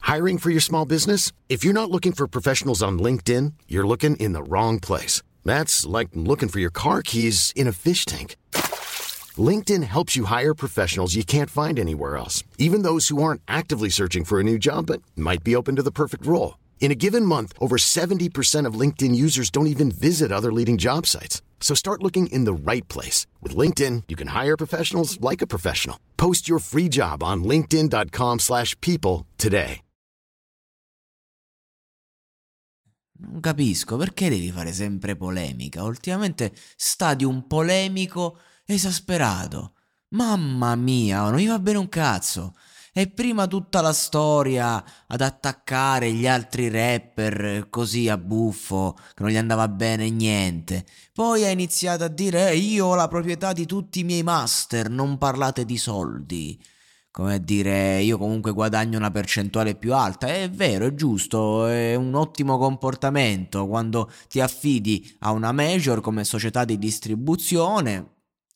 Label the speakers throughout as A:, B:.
A: Hiring for your small business? If you're not looking for professionals on LinkedIn, you're looking in the wrong place. That's like looking for your car keys in a fish tank. LinkedIn helps you hire professionals you can't find anywhere else, even those who aren't actively searching for a new job but might be open to the perfect role. In a given month, over 70% of LinkedIn users don't even visit other leading job sites. So start looking in the right place. With LinkedIn, you can hire professionals like a professional. Post your free job on linkedin.com slash people today.
B: Non capisco perché devi fare sempre polemica. Ultimamente sta di un polemico esasperato. Mamma mia, non mi va bene un cazzo. E prima tutta la storia ad attaccare gli altri rapper così a buffo, che non gli andava bene niente. Poi ha iniziato a dire eh, io ho la proprietà di tutti i miei master, non parlate di soldi. Come dire io comunque guadagno una percentuale più alta. È vero, è giusto, è un ottimo comportamento quando ti affidi a una major come società di distribuzione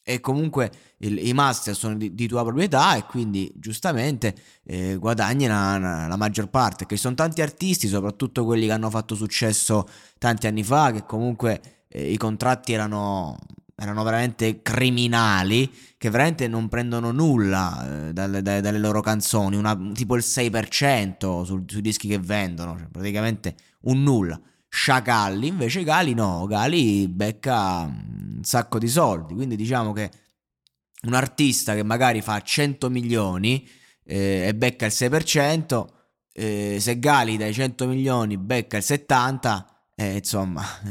B: e comunque il, i master sono di, di, tua proprietà e quindi giustamente eh, guadagni la, la, maggior parte. Che ci sono tanti artisti, soprattutto quelli che hanno fatto successo tanti anni fa, che comunque eh, i contratti erano, erano, veramente criminali, che veramente non prendono nulla eh, dalle, dalle, dalle, loro canzoni, una, tipo il 6% su, sui dischi che vendono, cioè praticamente un nulla. Sciacalli, invece Gali no, Gali becca un sacco di soldi, quindi diciamo che un artista che magari fa 100 milioni eh, e becca il 6%, eh, se Gali dai 100 milioni becca il 70%, eh, insomma,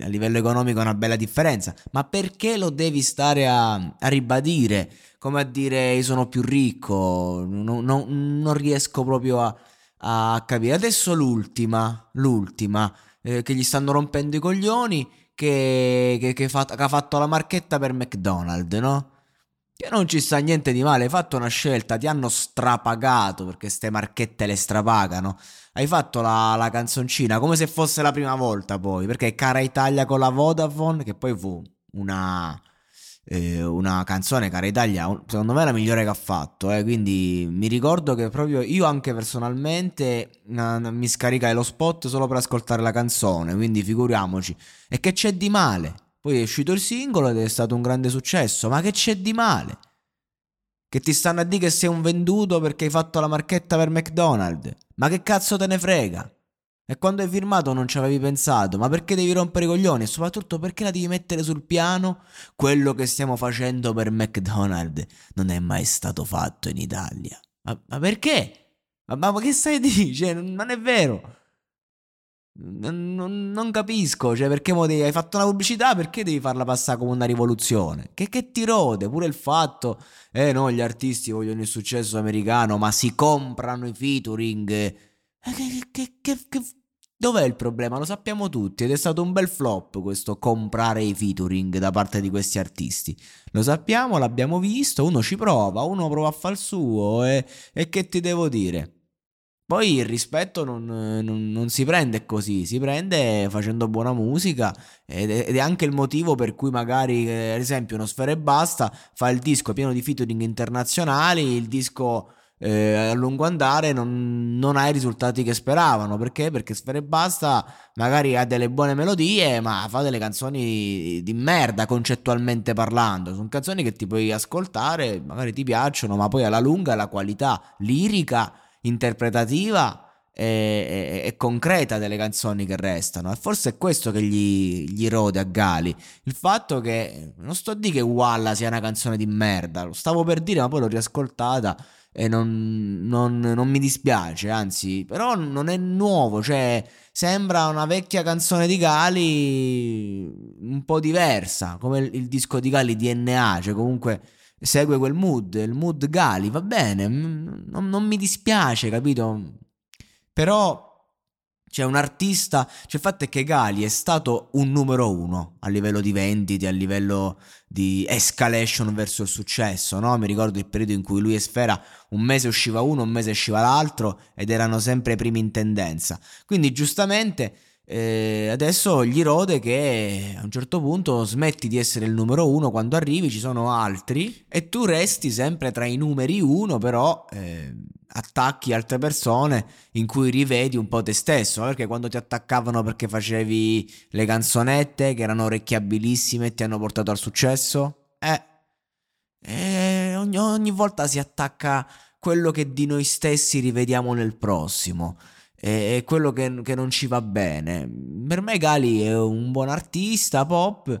B: a livello economico è una bella differenza. Ma perché lo devi stare a, a ribadire? Come a dire io sono più ricco, non, non, non riesco proprio a, a capire. Adesso l'ultima, l'ultima, eh, che gli stanno rompendo i coglioni, che, che, che, fa, che ha fatto la marchetta per McDonald's, no? Che non ci sta niente di male, hai fatto una scelta, ti hanno strapagato perché ste marchette le strapagano. Hai fatto la, la canzoncina come se fosse la prima volta poi, perché Cara Italia con la Vodafone, che poi fu una, eh, una canzone Cara Italia, secondo me è la migliore che ha fatto. Eh, quindi mi ricordo che proprio io anche personalmente uh, mi scaricai lo spot solo per ascoltare la canzone. Quindi figuriamoci. E che c'è di male? Poi è uscito il singolo ed è stato un grande successo. Ma che c'è di male? Che ti stanno a dire che sei un venduto perché hai fatto la marchetta per McDonald's. Ma che cazzo te ne frega? E quando hai firmato non ci avevi pensato, ma perché devi rompere i coglioni? E soprattutto perché la devi mettere sul piano? Quello che stiamo facendo per McDonald's non è mai stato fatto in Italia. Ma, ma perché? Ma, ma, che stai dicendo? Non è vero. Non, non, non capisco, cioè perché devi, hai fatto una pubblicità, perché devi farla passare come una rivoluzione? Che, che ti rode? Pure il fatto, eh no, gli artisti vogliono il successo americano, ma si comprano i featuring che, che, che, che, dov'è il problema? Lo sappiamo tutti ed è stato un bel flop questo comprare i featuring da parte di questi artisti. Lo sappiamo, l'abbiamo visto, uno ci prova, uno prova a fare il suo e, e che ti devo dire? Poi il rispetto non, non, non, si prende così, si prende facendo buona musica ed è, ed è, anche il motivo per cui magari, eh, ad esempio, uno Sfera e Basta fa il disco pieno di featuring internazionali, il disco eh, a lungo andare non, non, ha i risultati che speravano. Perché? Perché Sfere Basta magari ha delle buone melodie, ma fa delle canzoni di merda concettualmente parlando. Sono canzoni che ti puoi ascoltare, magari ti piacciono, ma poi alla lunga la qualità lirica, interpretativa e, e, e, concreta delle canzoni che restano. E forse è questo che gli, gli rode a Gali. Il fatto che non sto a dire che Walla sia una canzone di merda, lo stavo per dire, ma poi l'ho riascoltata e non, non, non, mi dispiace, anzi, però non è nuovo, cioè sembra una vecchia canzone di Gali un po' diversa, come il, il disco di Gali DNA, cioè comunque segue quel mood, il mood Gali, va bene, non, non mi dispiace, capito? Però c'è un artista, cioè il fatto è che Gali è stato un numero uno a livello di vendite, a livello di escalation verso il successo, no? Mi ricordo il periodo in cui lui e Sfera un mese usciva uno, un mese usciva l'altro ed erano sempre i primi in tendenza. Quindi giustamente eh, adesso gli rode che a un certo punto smetti di essere il numero uno quando arrivi, ci sono altri e tu resti sempre tra i numeri uno, però eh, attacchi altre persone in cui rivedi un po' te stesso, perché quando ti attaccavano perché facevi le canzonette che erano orecchiabilissime e ti hanno portato al successo, eh, eh ogni, ogni volta si attacca quello che di noi stessi rivediamo nel prossimo è quello che, che, non ci va bene. Per me Gali è un buon artista pop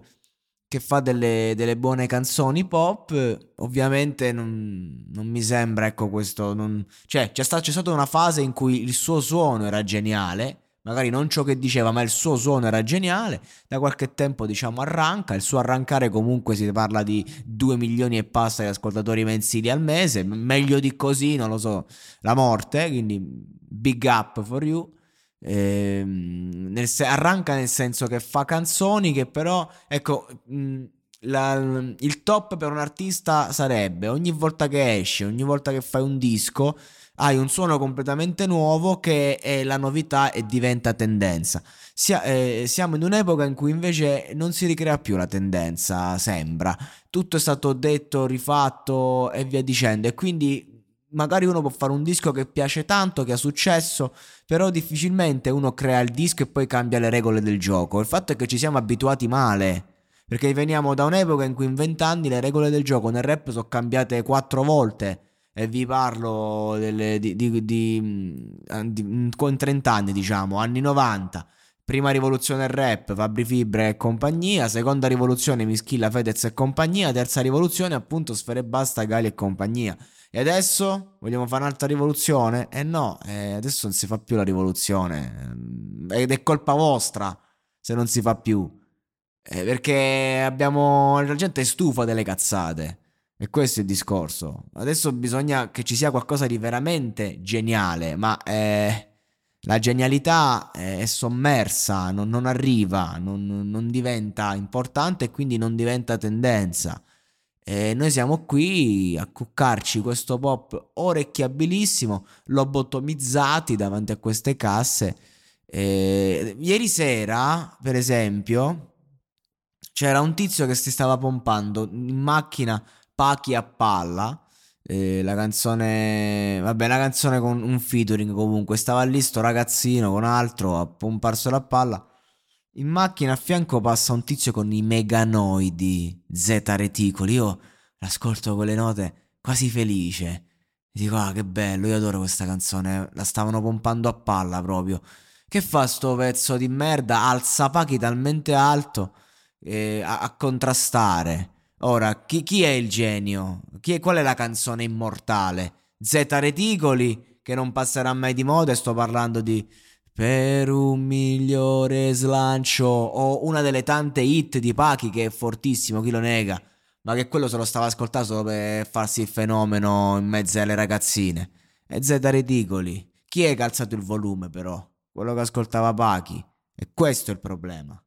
B: che fa delle, delle buone canzoni pop. Ovviamente non, non mi sembra, ecco questo... Non... Cioè c'è, sta, c'è stata una fase in cui il suo suono era geniale magari non ciò che diceva, ma il suo suono era geniale. Da qualche tempo, diciamo, arranca. Il suo arrancare, comunque, si parla di 2 milioni e passa di ascoltatori mensili al mese. Meglio di così, non lo so, la morte. Quindi, big up for you. Eh, nel se- arranca nel senso che fa canzoni che però, ecco. Mh, la, il top per un artista sarebbe ogni volta che esce, ogni volta che fai un disco, hai un suono completamente nuovo che è la novità e diventa tendenza. Sia, eh, siamo in un'epoca in cui invece non si ricrea più la tendenza, sembra. Tutto è stato detto, rifatto e via dicendo. E quindi magari uno può fare un disco che piace tanto, che ha successo, però difficilmente uno crea il disco e poi cambia le regole del gioco. Il fatto è che ci siamo abituati male. Perché veniamo da un'epoca in cui in vent'anni le regole del gioco nel rap sono cambiate quattro volte e vi parlo delle, di, di, di, mm, di, mm, con 30 anni, diciamo, anni 90. Prima rivoluzione rap, Fabri Fibre e compagnia, seconda rivoluzione Mischilla, Fedez e compagnia, terza rivoluzione appunto Sfere Basta, Gali e compagnia. E adesso vogliamo fare un'altra rivoluzione? Eh no, eh, adesso non si fa più la rivoluzione ed è colpa vostra se non si fa più. Eh, perché abbiamo la gente è stufa delle cazzate. E questo è il discorso. Adesso bisogna che ci sia qualcosa di veramente geniale, ma eh, la genialità è sommersa, non, non arriva, non, non, diventa importante e quindi non diventa tendenza. E noi siamo qui a cuccarci questo pop orecchiabilissimo, lobotomizzati davanti a queste casse. E ieri sera, per esempio, c'era un tizio che si stava pompando in macchina Pachi a palla. Eh, la canzone, vabbè, una canzone con un featuring comunque. Stava lì sto ragazzino con altro a pomparsi la palla. In macchina a fianco passa un tizio con i meganoidi Z reticoli. Io l'ascolto quelle note quasi felice. Dico, ah, che bello, io adoro questa canzone. La stavano pompando a palla proprio. Che fa sto pezzo di merda? Alza Pachi talmente alto eh, a, a contrastare. Ora, chi, chi è il genio? È, qual è la canzone immortale? Z Reticoli, che non passerà mai di moda, e sto parlando di Per un migliore slancio, o una delle tante hit di Pachi che è fortissimo, chi lo nega, ma che quello se lo stava ascoltando solo per farsi il fenomeno in mezzo alle ragazzine. E Z Reticoli, chi è che ha alzato il volume però? Quello che ascoltava Pachi. E questo è il problema.